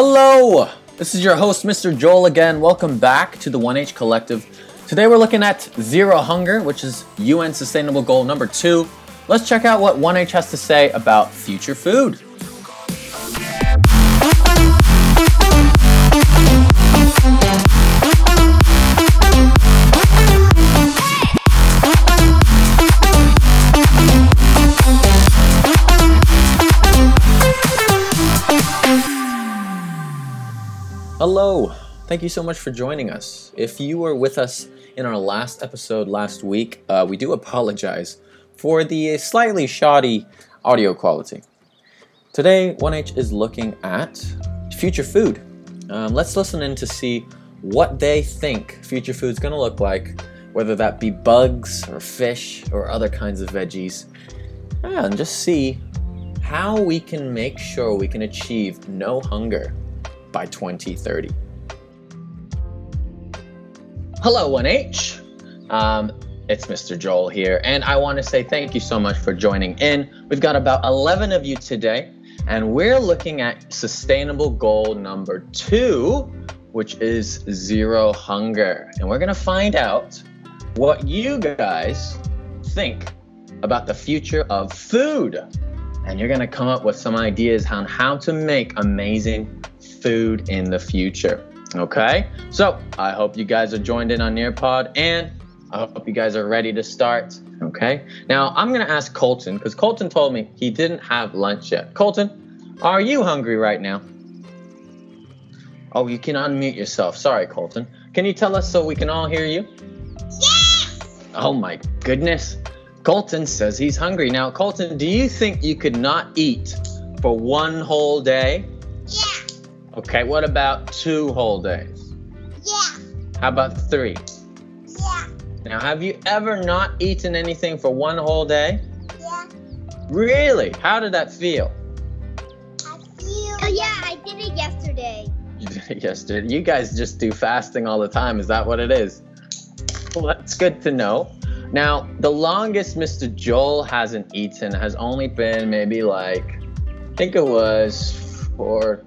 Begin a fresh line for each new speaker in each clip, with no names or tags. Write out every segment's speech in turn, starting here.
Hello! This is your host, Mr. Joel, again. Welcome back to the 1H Collective. Today we're looking at Zero Hunger, which is UN Sustainable Goal number two. Let's check out what 1H has to say about future food. Hello. Thank you so much for joining us. If you were with us in our last episode last week, uh, we do apologize for the slightly shoddy audio quality. Today, 1H is looking at future food. Um, let's listen in to see what they think future food is going to look like, whether that be bugs or fish or other kinds of veggies, and just see how we can make sure we can achieve no hunger by 2030. Hello, 1H. Um, it's Mr. Joel here, and I want to say thank you so much for joining in. We've got about 11 of you today, and we're looking at sustainable goal number two, which is zero hunger. And we're going to find out what you guys think about the future of food. And you're going to come up with some ideas on how to make amazing food in the future. Okay, so I hope you guys are joined in on Nearpod and I hope you guys are ready to start. Okay, now I'm gonna ask Colton because Colton told me he didn't have lunch yet. Colton, are you hungry right now? Oh, you can unmute yourself. Sorry, Colton. Can you tell us so we can all hear you?
Yes!
Oh my goodness. Colton says he's hungry. Now, Colton, do you think you could not eat for one whole day? Yeah. Okay, what about two whole days?
Yeah.
How about three?
Yeah.
Now, have you ever not eaten anything for one whole day?
Yeah.
Really? How did that feel?
I feel. Oh yeah, I did it yesterday.
You did it yesterday. You guys just do fasting all the time. Is that what it is? Well, that's good to know. Now, the longest Mr. Joel hasn't eaten has only been maybe like, I think it was for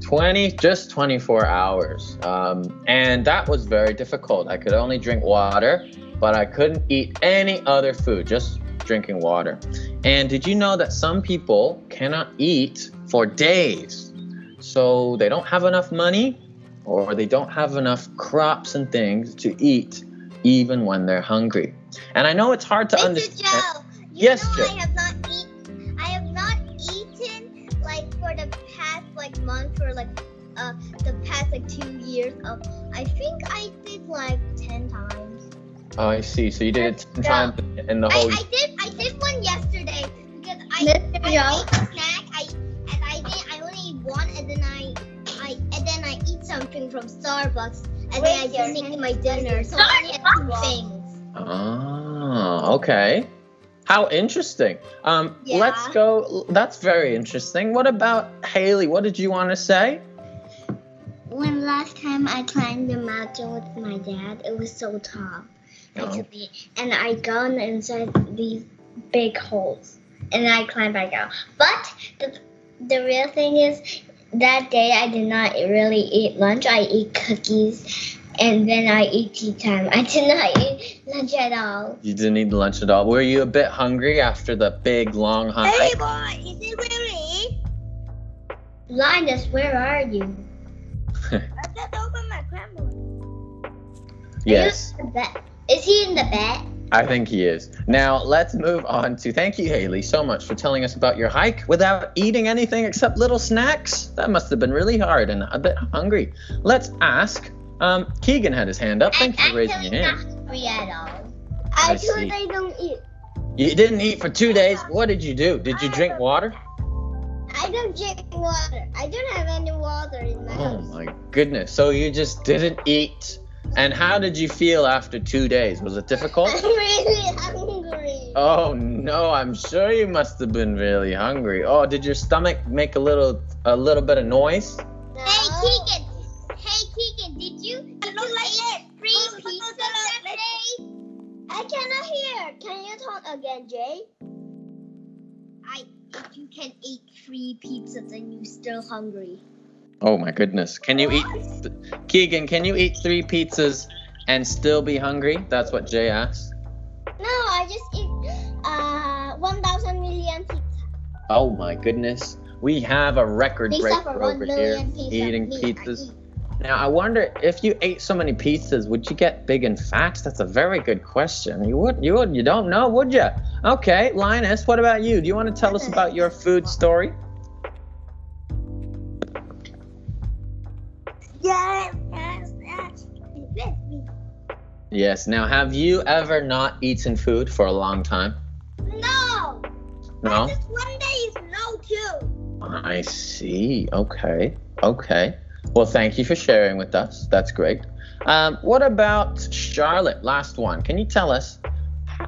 20 just 24 hours. Um, and that was very difficult. I could only drink water but i couldn't eat any other food just drinking water. And did you know that some people cannot eat for days? So they don't have enough money or they don't have enough crops and things to eat even when they're hungry and i know it's hard to
Mr.
understand
Joe, you
Yes,
know
Joe.
I have not eat. I have not eaten like for the past like month or like uh the past like two years. Um, I think I did like ten times.
oh i see so you did it 10
No.
times in the
I,
whole
I did I did one yesterday because I,
Mr.
I
Joe?
ate a snack. I and I did I only eat one and then I I and then I eat something from Starbucks and then I
Wait, your
didn't eat my dinner. So I only had two things.
Ah, okay. How interesting. Um,
Yeah.
let's go. That's very interesting. What about Haley? What did you want to say?
When last time I climbed the mountain with my dad, it was so tall.
Oh.
to me, and I gone inside these big holes, and I climbed back out. But the the real thing is, that day I did not really eat lunch. I eat cookies, and then I eat tea time. I did not eat lunch at all.
You didn't eat lunch at all. Were you a bit hungry after the big long hike?
Hey, boy, is it really?
Linus, where are you?
I just opened my camera.
Yes,
Are you in the bed? Is he in the bed?
I think he is. Now let's move on to. Thank you, Haley, so much for telling us about your hike without eating anything except little snacks. That must have been really hard and a bit hungry. Let's ask. Um, Keegan had his hand up. Thank you
I'm
for raising your
not
hand.
hungry at all.
I
Actually,
see.
I don't eat.
You didn't eat for two days. What did you do? Did you drink water?
I don't drink water. I don't have any water in my
Oh
house.
Oh my goodness. So you just didn't eat. And how did you feel after two days? Was it difficult?
I'm really hungry.
Oh no, I'm sure you must have been really hungry. Oh, did your stomach make a little a little bit of noise?
Hey Keegan. Hey Keegan, did you did you eat free pizza that day? I cannot hear. Can you talk again, Jay? I if you can eat free pizza and you're still hungry.
Oh my goodness. Can you eat Keegan, can you eat 3 pizzas and still be hungry? That's what Jay asked.
No, I just eat uh 1,000 million pizza.
Oh my goodness. We have a record
Pizza
breaker over here
pizza.
eating
I
pizzas.
eat.
Now, I wonder if you ate so many pizzas, would you get big and fat? That's a very good question. You would, you would, you don't know, would you? Okay, Linus, what about you? Do you want to tell us about your food story?
Yes.
Now, have you ever not eaten food for a long time?
No.
No.
Just one day is no too.
I see. Okay. Okay. Well, thank you for sharing with us. That's great. Um, what about Charlotte? Last one. Can you tell us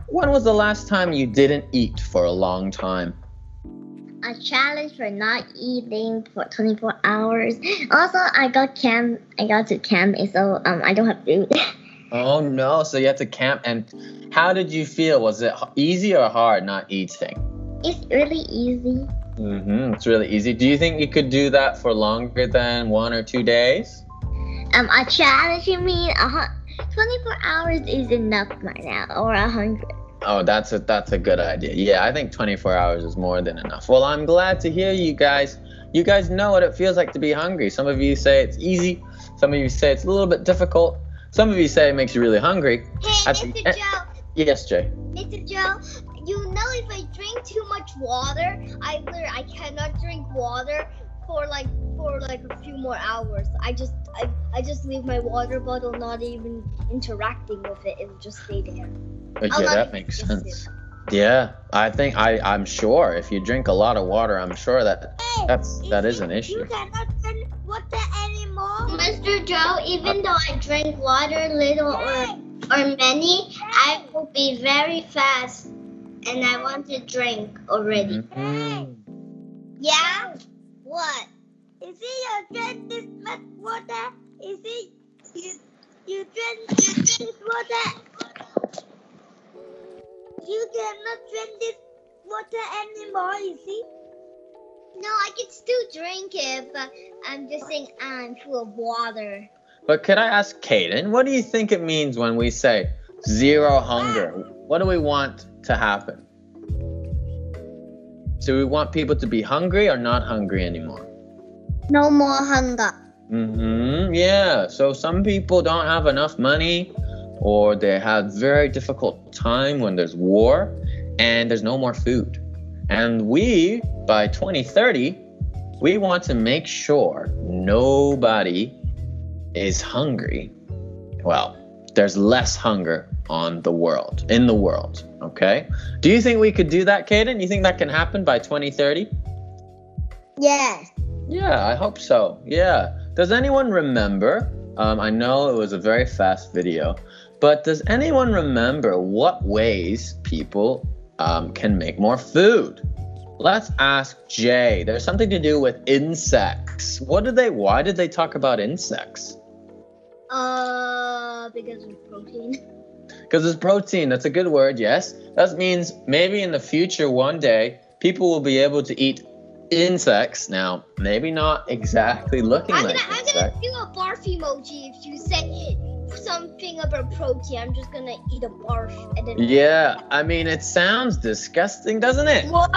when was the last time you didn't eat for a long time?
A challenge for not eating for 24 hours. Also, I got camp. I got to camp, so um, I don't have food.
Oh no! So you had to camp, and how did you feel? Was it easy or hard not eating?
it's really easy.
Mm-hmm. It's really easy. Do you think you could do that for longer than one or two days?
Um, a challenge. You mean a hun- 24 hours is enough right now, or a hundred.
Oh, that's a that's a good idea. Yeah, I think 24 hours is more than enough. Well, I'm glad to hear you guys. You guys know what it feels like to be hungry. Some of you say it's easy. Some of you say it's a little bit difficult. Some of you say it makes you really hungry.
Hey,
At
Mr. Joe.
Yes, Jay.
Mr. Joe, you know if I drink too much water, either I cannot drink water for like for like a few more hours. I just I, I just leave my water bottle not even interacting with it. It'll just stay there.
Okay,
I'll
that makes sense. Yeah, I think I I'm sure if you drink a lot of water, I'm sure that
Hey,
that's that is an issue.
You cannot drink water anymore.
Mr. Joe, even though I drink water little or or many, I will be very fast, and I want to drink already.
Mhm.
Yeah? What? Is it you drink this much water? Is it you you drink this water? You cannot drink this water anymore, you see? No, I can still drink it, but I'm just saying I'm full of water.
But could I ask Kaden, what do you think it means when we say zero hunger? What do we want to happen? Do we want people to be hungry or not hungry anymore?
No more hunger.
Mm-hmm. Yeah. So some people don't have enough money or they have very difficult time when there's war and there's no more food. And we, by 2030, we want to make sure nobody is hungry. Well, there's less hunger on the world, in the world. Okay. Do you think we could do that, Kaden? You think that can happen by 2030?
Yes.
Yeah, I hope so. Yeah. Does anyone remember? Um, I know it was a very fast video, but does anyone remember what ways people um, can make more food? Let's ask Jay. There's something to do with insects. What did they? Why did they talk about insects?
Uh, because of protein.
Because it's protein. That's a good word. Yes. That means maybe in the future, one day, people will be able to eat insects. Now, maybe not exactly looking
I'm
like
gonna, I'm gonna do a barf emoji if you say something about protein. I'm just gonna eat a barf and then.
Yeah, I mean, it sounds disgusting, doesn't it?
What?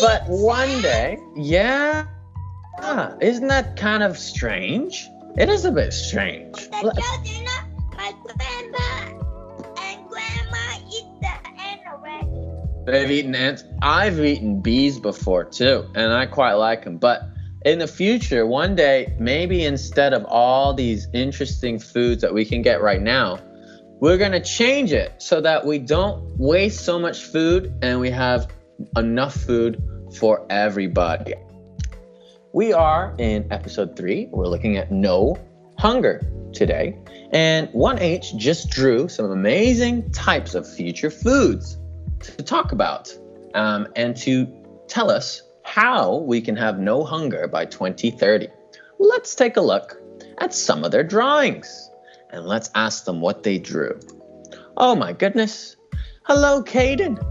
But one day, yeah. Ah, isn't that kind of strange? It is a bit strange.
The children, my and grandma eat the ant already.
They've eaten ants. I've eaten bees before too, and I quite like them. But in the future, one day, maybe instead of all these interesting foods that we can get right now, we're going to change it so that we don't waste so much food and we have enough food for everybody. We are in episode three. We're looking at no hunger today. And 1H just drew some amazing types of future foods to talk about um, and to tell us how we can have no hunger by 2030. Let's take a look at some of their drawings and let's ask them what they drew. Oh my goodness. Hello, Caden.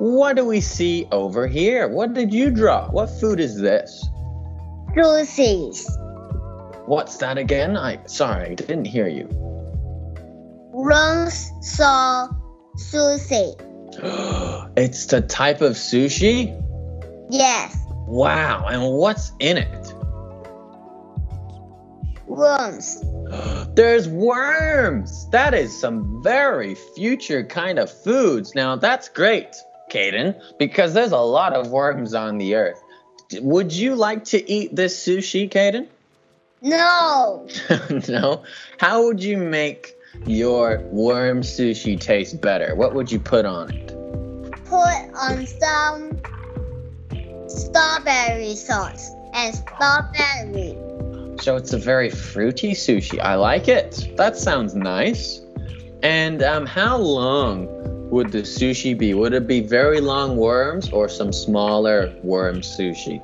What do we see over here? What did you draw? What food is this?
Juices.
What's that again? I sorry, I didn't hear you.
Worms saw sushi.
it's the type of sushi?
Yes,
Wow, and what's in it?
worms.
There's worms. That is some very future kind of foods. Now, that's great, Kaden, because there's a lot of worms on the earth. Would you like to eat this sushi, Kaden?
No,
no. How would you make your worm sushi taste better? What would you put on it?
put on some strawberry sauce and strawberry.
So it's a very fruity sushi. I like it. That sounds nice. And um, how long would the sushi be? Would it be very long worms or some smaller worm sushi?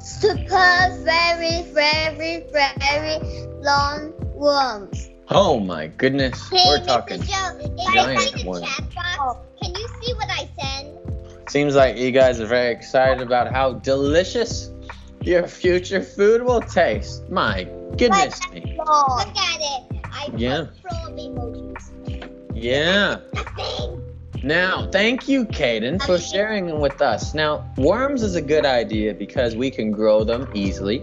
Super, very, very, very long worms.
Oh my goodness. We're talking.
Joe,
giant
you see the
worms.
chat box, can you see what I send?
Seems like you guys are very excited about how delicious your future food will taste. My goodness me.
Look at it. I
Yeah.
put probe emojis.
Yeah. Now, thank you, Caden, for sharing them with us. Now, worms is a good idea because we can grow them easily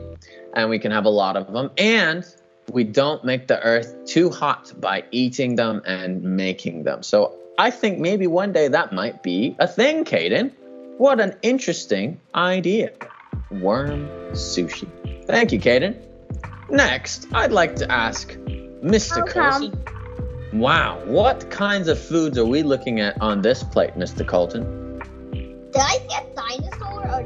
and we can have a lot of them. And we don't make the earth too hot by eating them and making them. So I think maybe one day that might be a thing, Caden. What an interesting idea. Worm sushi. Thank you, Caden. Next, I'd like to ask Mr.
Welcome.
Colton. Wow, what kinds of foods are we looking at on this plate, Mr. Colton?
Did I see a dinosaur or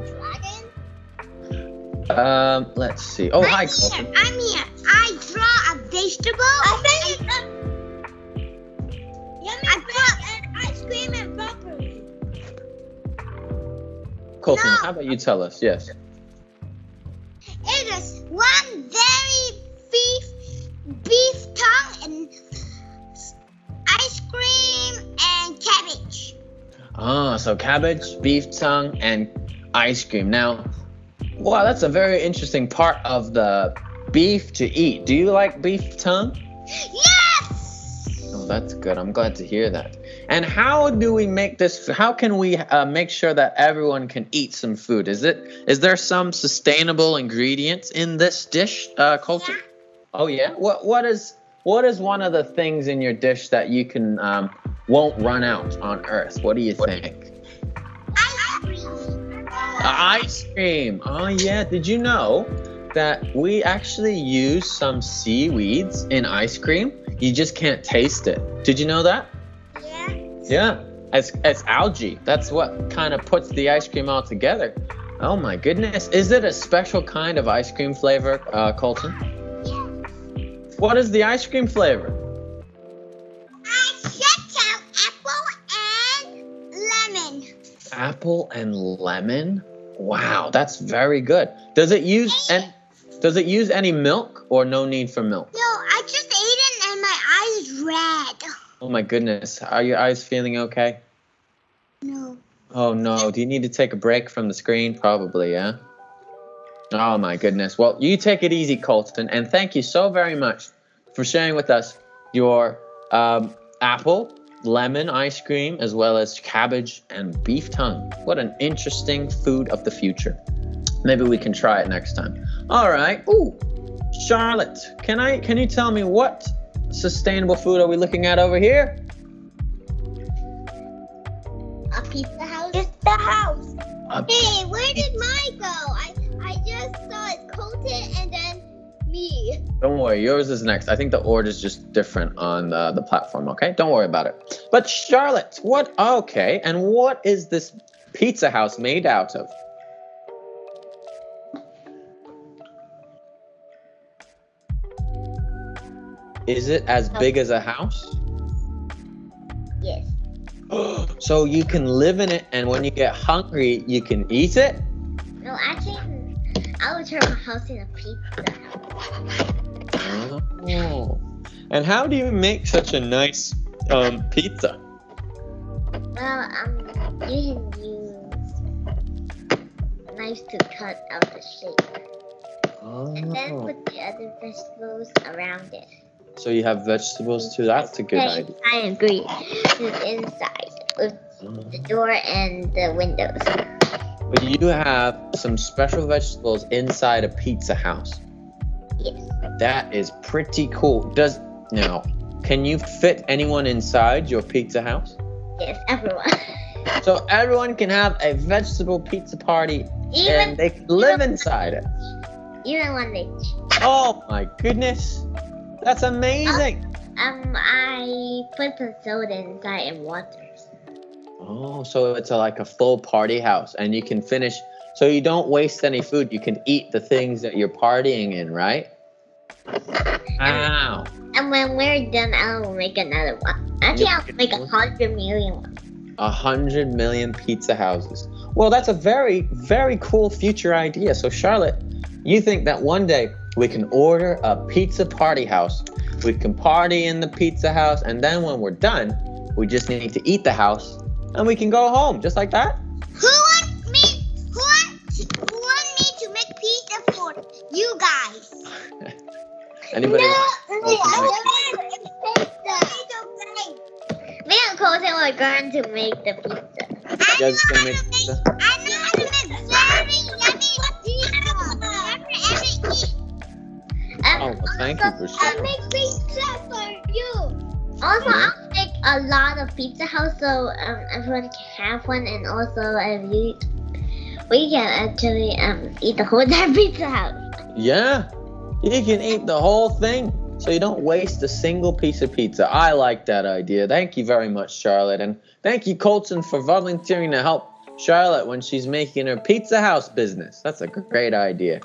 dragon?
Um, let's see. Oh, hi,
I'm
Colton.
here. I'm here. I draw a vegetable. I think it's a... Yummy I draw an ice cream.
Colton,
No.
how about you tell us? Yes.
It is one very beef beef tongue and ice cream and cabbage.
Ah, so cabbage, beef tongue, and ice cream. Now, wow, that's a very interesting part of the beef to eat. Do you like beef tongue?
Yes!
Oh, that's good. I'm glad to hear that. And how do we make this? How can we uh, make sure that everyone can eat some food? Is it? Is there some sustainable ingredients in this dish, uh, Colton?
Yeah.
Oh yeah. What What is What is one of the things in your dish that you can um, won't run out on Earth? What do you think?
Ice cream.
Ice cream. Oh yeah. Did you know that we actually use some seaweeds in ice cream? You just can't taste it. Did you know that?
Yeah.
It's it's algae. That's what kind of puts the ice cream all together. Oh my goodness! Is it a special kind of ice cream flavor, uh, Colton?
Yeah.
What is the ice cream flavor?
I checked apple and lemon.
Apple and lemon. Wow, that's very good. Does it use and does it use any milk or no need for milk?
No, I just ate it and my eyes red.
Oh my goodness, are your eyes feeling okay?
No.
Oh no, do you need to take a break from the screen? Probably, yeah. Oh my goodness. Well, you take it easy, Colton, and thank you so very much for sharing with us your um, apple, lemon ice cream, as well as cabbage and beef tongue. What an interesting food of the future. Maybe we can try it next time. All right. Ooh, Charlotte, can I? Can you tell me what sustainable food are we looking at over here?
A pizza house? It's the house.
A
Hey, where did mine go? I I just saw it Colton and then me.
Don't worry, yours is next. I think the order is just different on the, the platform, okay? Don't worry about it. But Charlotte, what? Okay, and what is this pizza house made out of? Is it as big as a house?
Yes.
so you can live in it, and when you get hungry, you can eat it?
No, actually, I would turn my house into a pizza.
Oh. And how do you make such a nice um, pizza?
Well, um, you can use knives to cut out the shape. and then
Oh.
put the other vegetables around it.
So you have vegetables too. That's a good
Okay,
idea.
I agree. Inside with the mm-hmm. door and the windows.
But you have some special vegetables inside a pizza house.
Yes.
That is pretty cool. Does now can you fit anyone inside your pizza house?
Yes, everyone.
So everyone can have a vegetable pizza party
even
and they can live inside it.
even when they
Oh my goodness. That's amazing.
um I put the soda inside and water.
Oh, so it's a, like a full party house and you can finish so you don't waste any food. You can eat the things that you're partying in, right? Wow.
And when we're done, I'll make another one. Actually,
Yeah.
I'll make a hundred million ones.
A hundred million pizza houses. Well, that's a very, very cool future idea. So, Charlotte, you think that one day we can order a pizza party house? We can party in the pizza house, and then when we're done, we just need to eat the house and we can go home just like that?
Who wants me? Who wants? Who want me to make pizza for you guys?
Anybody?
No,
want-
I
want
pizza.
Me and Colton are going to make the pizza.
You guys gonna make pizza? Thank you for
I make pizza for you.
Also,
yeah.
I'll make a lot of pizza house so um, everyone can have one, and also if you, we can actually um eat the whole entire pizza house.
Yeah, you can eat the whole thing, so you don't waste a single piece of pizza. I like that idea. Thank you very much, Charlotte, and thank you, Colton, for volunteering to help Charlotte when she's making her pizza house business. That's a great idea.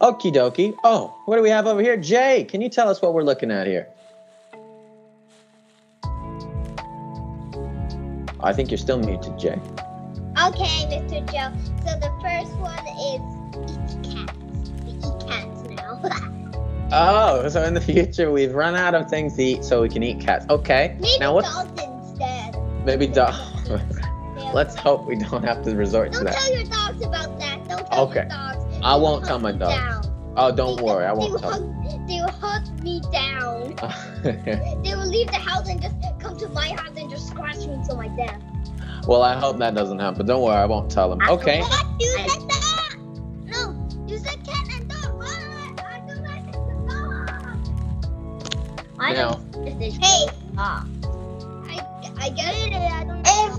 Okie dokie. Oh, what do we have over here? Jay, can you tell us what we're looking at here? I think you're still muted, Jay.
Okay, Mr. Joe. So the first one is eat cats. We eat cats now.
Oh, so in the future we've run out of things to eat, so we can eat cats. Okay.
Maybe
now what's
dogs instead.
maybe dog? Let's hope we don't have to resort to that.
Don't tell your dogs about that. Don't tell
Okay.
your dogs.
I won't tell my dogs.
down.
Oh, don't
They-
worry, I won't
will
tell.
Hunt, they will hunt me down. They will leave the house and just come to my house and just scratch me till my death.
well, I hope that doesn't happen. Don't worry, I won't tell them. Okay.
You said that? No, you said cat and dog. I do not say the dog.
Why
Now-
don't you just
Hey,
off?
I, I get it. I don't. If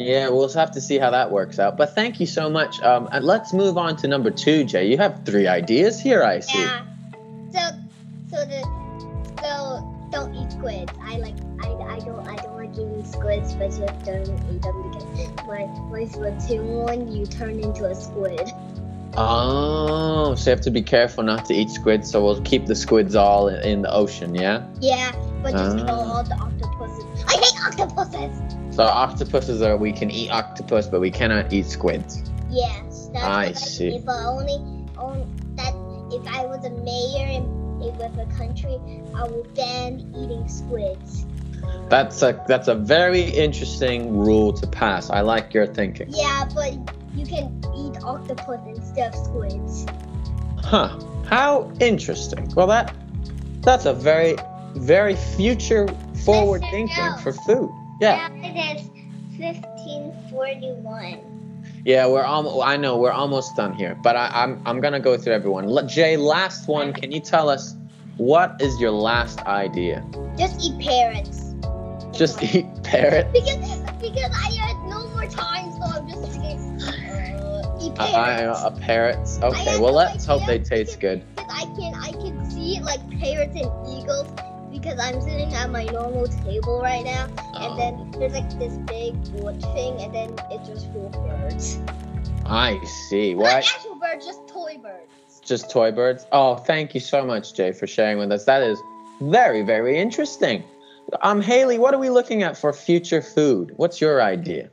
Yeah, we'll have to see how that works out. But thank you so much. Um, and let's move on to number two, Jay. You have three ideas here, I see.
Yeah. So, so the, so don't eat squids. I like, I, I don't, I don't like eating squids, especially if don't eat them because my, my Splatoon one, you turn into a squid.
Oh, so you have to be careful not to eat squids. So we'll keep the squids all in, in the ocean, yeah.
Yeah, but just kill
Ah.
all the octopuses. I hate octopuses.
So octopuses are we can eat octopus, but we cannot eat squids.
Yes, that's
I
what
see.
If I only, only that if I was a mayor in a with a country, I would ban eating squids.
That's a that's a very interesting rule to pass. I like your thinking.
Yeah, but you can eat octopus instead of squids.
Huh. How interesting. Well, that that's a very very future forward
Mr.
thinking for food. Yeah.
Now it is 1541.
Yeah, we're almost. I know we're almost done here, but I, I'm I'm gonna go through everyone. L- Jay, last one. Can you tell us what is your last idea?
Just eat parrots.
Just eat parrots.
because because I had no more time, so I'm just thinking. Uh, eat
I,
parrots.
I, a parrots. Okay, well
no
let's hope they taste good.
Because I can I can see like parrots and eagles because I'm sitting at my normal table right now, and
Oh,
then there's like this big wood thing, and then it's just full of birds.
I see.
Not
What?
actual birds, just toy birds.
Just toy birds. Oh, thank you so much, Jay, for sharing with us. That is very very interesting. Um, Haley, what are we looking at for future food? What's your idea?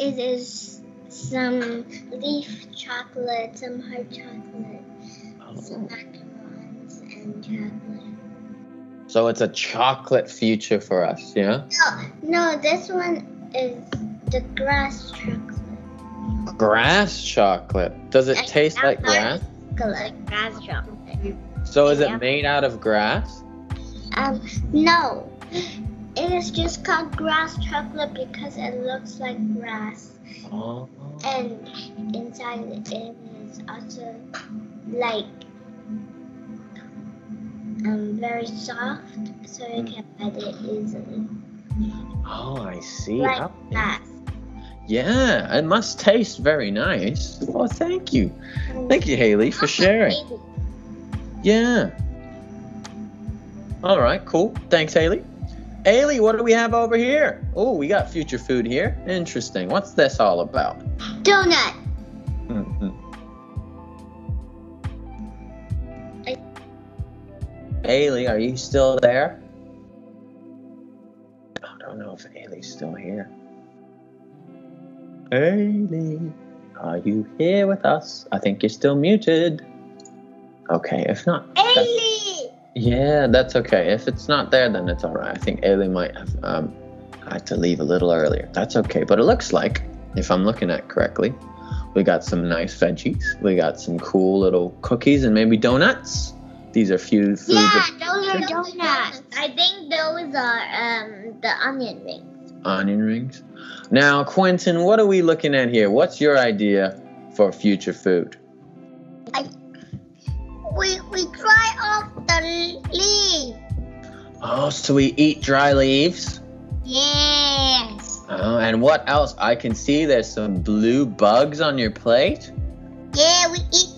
It is some leaf chocolate, some hard chocolate, some macarons, and chocolate.
So it's a chocolate future for us, yeah?
No, no, this one is the grass chocolate.
Grass chocolate. Does it
I-
taste like grass?
Like grass chocolate.
So is
Yeah.
it made out of grass?
Um, no. It is just called grass chocolate because it looks like grass.
Oh.
And inside it is also like um very soft so you can bite it easily.
Oh, I see.
Like
How-
that.
Yeah, it must taste very nice. Oh, thank you. Thank you, Haley, for sharing. Yeah. All right, cool. Thanks, Haley. Haley, what do we have over here? Oh, we got future food here. Interesting. What's this all about?
Donut.
Mhm.
I-
Haley, are you still there? I don't know if Haley's still here. Haley, are you here with us? I think you're still muted. Okay, if not,
Ailey!
yeah, that's okay. If it's not there, then it's all right. I think Ailey might have um, had to leave a little earlier. That's okay. But it looks like, if I'm looking at correctly, we got some nice veggies. We got some cool little cookies and maybe donuts. These are few foods.
Yeah, those are donuts. I think those are um the onion rings.
onion rings. Now, Quentin, what are we looking at here? What's your idea for future food?
I, We we dry off the leaf.
Oh, so we eat dry leaves?
Yes.
Oh, and what else? I can see there's some blue bugs on your plate.
Yeah, we eat that.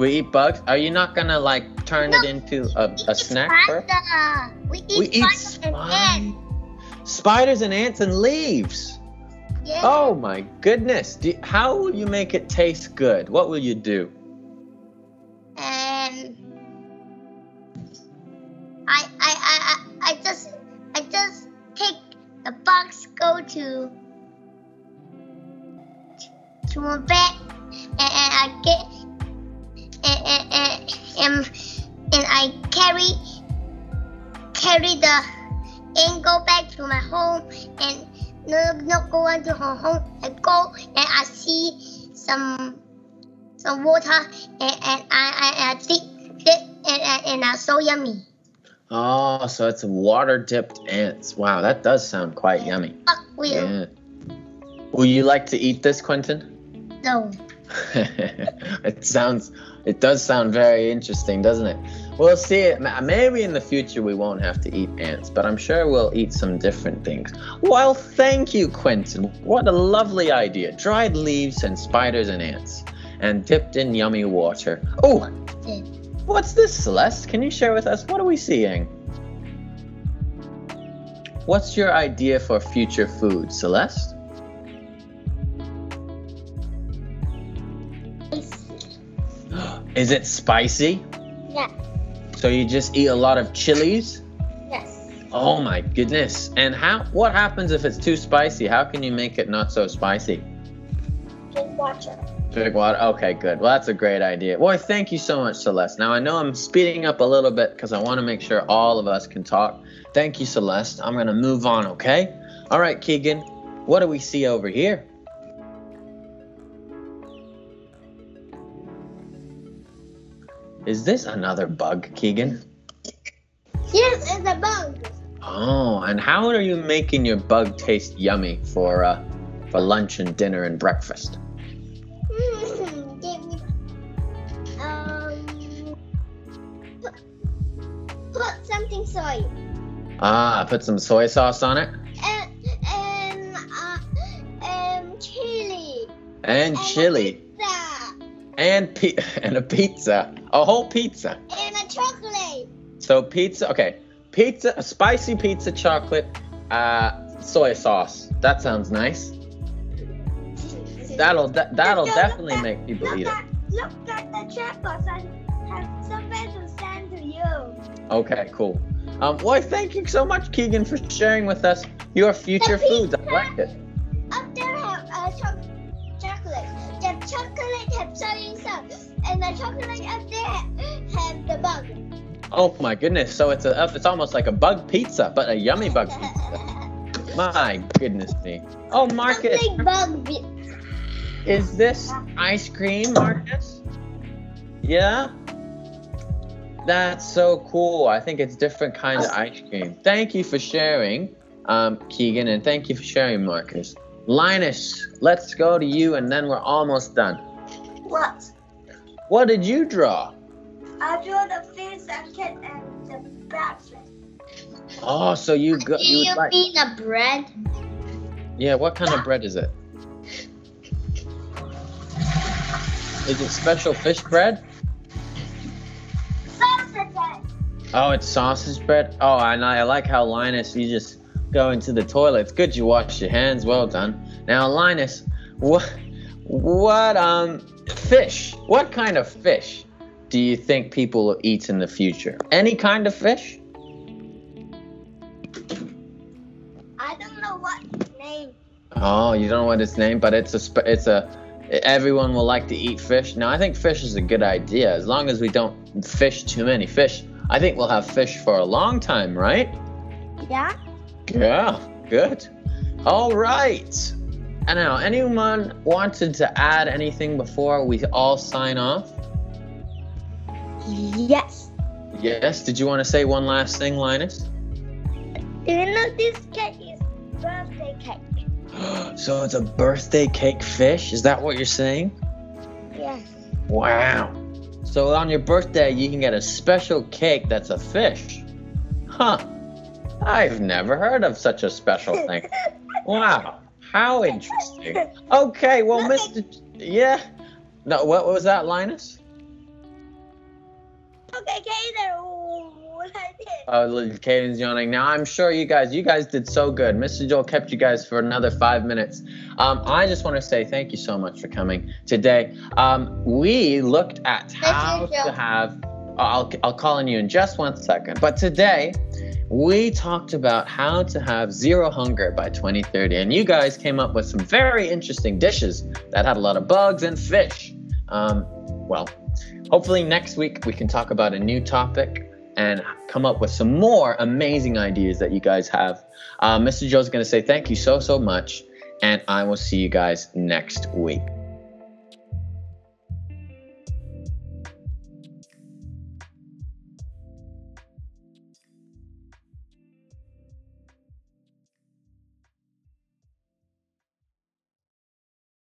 We eat bugs. Are you not gonna like turn it into a, a snack?
spider. We eat
We eat
spider and ants.
spiders. Spiders and ants and leaves.
Yeah.
Oh my goodness. Do, how will you make it taste good? What will you do?
And I I I I, I just I just take the box go to to my bed and, and I get and and, and and and I carry carry the and go back to my home and no not go into her home I go and I see some some water and, and I, I, I dip it and, and, and it's so yummy.
Oh, so it's water dipped ants. Wow, that does sound quite yummy.
Will
Yeah. Will you like to eat this, Quentin?
no.
it sounds it does sound very interesting doesn't it? We'll see. Maybe in the future we won't have to eat ants but i'm sure we'll eat some different things. Well thank you quentin. What a lovely idea. Dried leaves and spiders and ants and dipped in yummy water. Oh what's this celeste? Can you share with us? What are we seeing? What's your idea for future food celeste is it spicy
Yeah.
So you just eat a lot of chilies?
Yes.
Oh my goodness. And how what happens if it's too spicy? How can you make it not so spicy?
Drink water.
Drink water. Okay, good. Well, that's a great idea. Boy, thank you so much, Celeste. Now I know I'm speeding up a little bit because I want to make sure all of us can talk. Thank you, Celeste. I'm gonna move on, okay? All right, Keegan. What do we see over here? Is this another bug, Keegan?
Yes, it's a bug.
Oh, and how are you making your bug taste yummy for uh, for lunch and dinner and breakfast?
Give me. Um. Put, put something soy.
Ah, put some soy sauce on it
And and uh and chili.
and chili
Pizza.
And pi- and a pizza, a whole pizza.
And a chocolate.
So pizza, okay, pizza, a spicy pizza, chocolate, uh, soy sauce. That sounds nice. That'll that, that'll
Look
definitely
at-
make people eat it.
at, look at the chatbox. I have something to send to you.
Okay, cool. Um, well, thank you so much, Keegan, for sharing with us your future foods. I like it.
Up there have uh, chocolate. Chocolate have soy sauce, and the chocolate up there have the bug.
Oh my goodness! So it's a it's almost like a bug pizza, but a yummy bug pizza. My goodness me! Oh, Marcus,
Something bug. Bi-
Is this ice cream, Marcus? Yeah? That's so cool. I think it's different kinds of ice cream. Thank you for sharing, um, Keegan, and thank you for sharing, Marcus. Linus, let's go to you, and then we're almost done.
What?
What did you draw?
I drew the fish and cat and the breakfast.
Oh, so you
Do
got you
you
like
mean a bread?
yeah? What kind of bread is it? Is it special fish bread?
Sausage.
Oh, it's sausage bread. Oh, and I like how Linus, you just go into the toilet. It's good you washed your hands. Well done. Now, Linus, what, what, um, fish? What kind of fish do you think people will eat in the future? Any kind of fish?
I don't know what name.
Oh, you don't know what it's named, but it's a, it's a, everyone will like to eat fish. Now, I think fish is a good idea as long as we don't fish too many fish. I think we'll have fish for a long time, right?
Yeah.
Yeah, good. All right. And now, anyone wanted to add anything before we all sign off?
Yes.
Yes. Did you want to say one last thing, Linus?
Do you know this cake is birthday cake?
so it's a birthday cake fish? Is that what you're saying?
Yes.
Wow. So on your birthday, you can get a special cake that's a fish. Huh. I've never heard of such a special thing. Wow. How interesting. Okay, well, Mr. Yeah. No, what was that, Linus?
Okay, Kaden.
Oh, Caden's yawning. Now, I'm sure you guys, you guys did so good. Mr. Joel kept you guys for another five minutes. Um, I just want to say thank you so much for coming today. Um, we looked at how to have. I'll, I'll call on you in just one second. But today, we talked about how to have zero hunger by 2030. And you guys came up with some very interesting dishes that had a lot of bugs and fish. Um, well, hopefully next week we can talk about a new topic and come up with some more amazing ideas that you guys have. Uh, Mr. Joe's going to say thank you so, so much. And I will see you guys next week.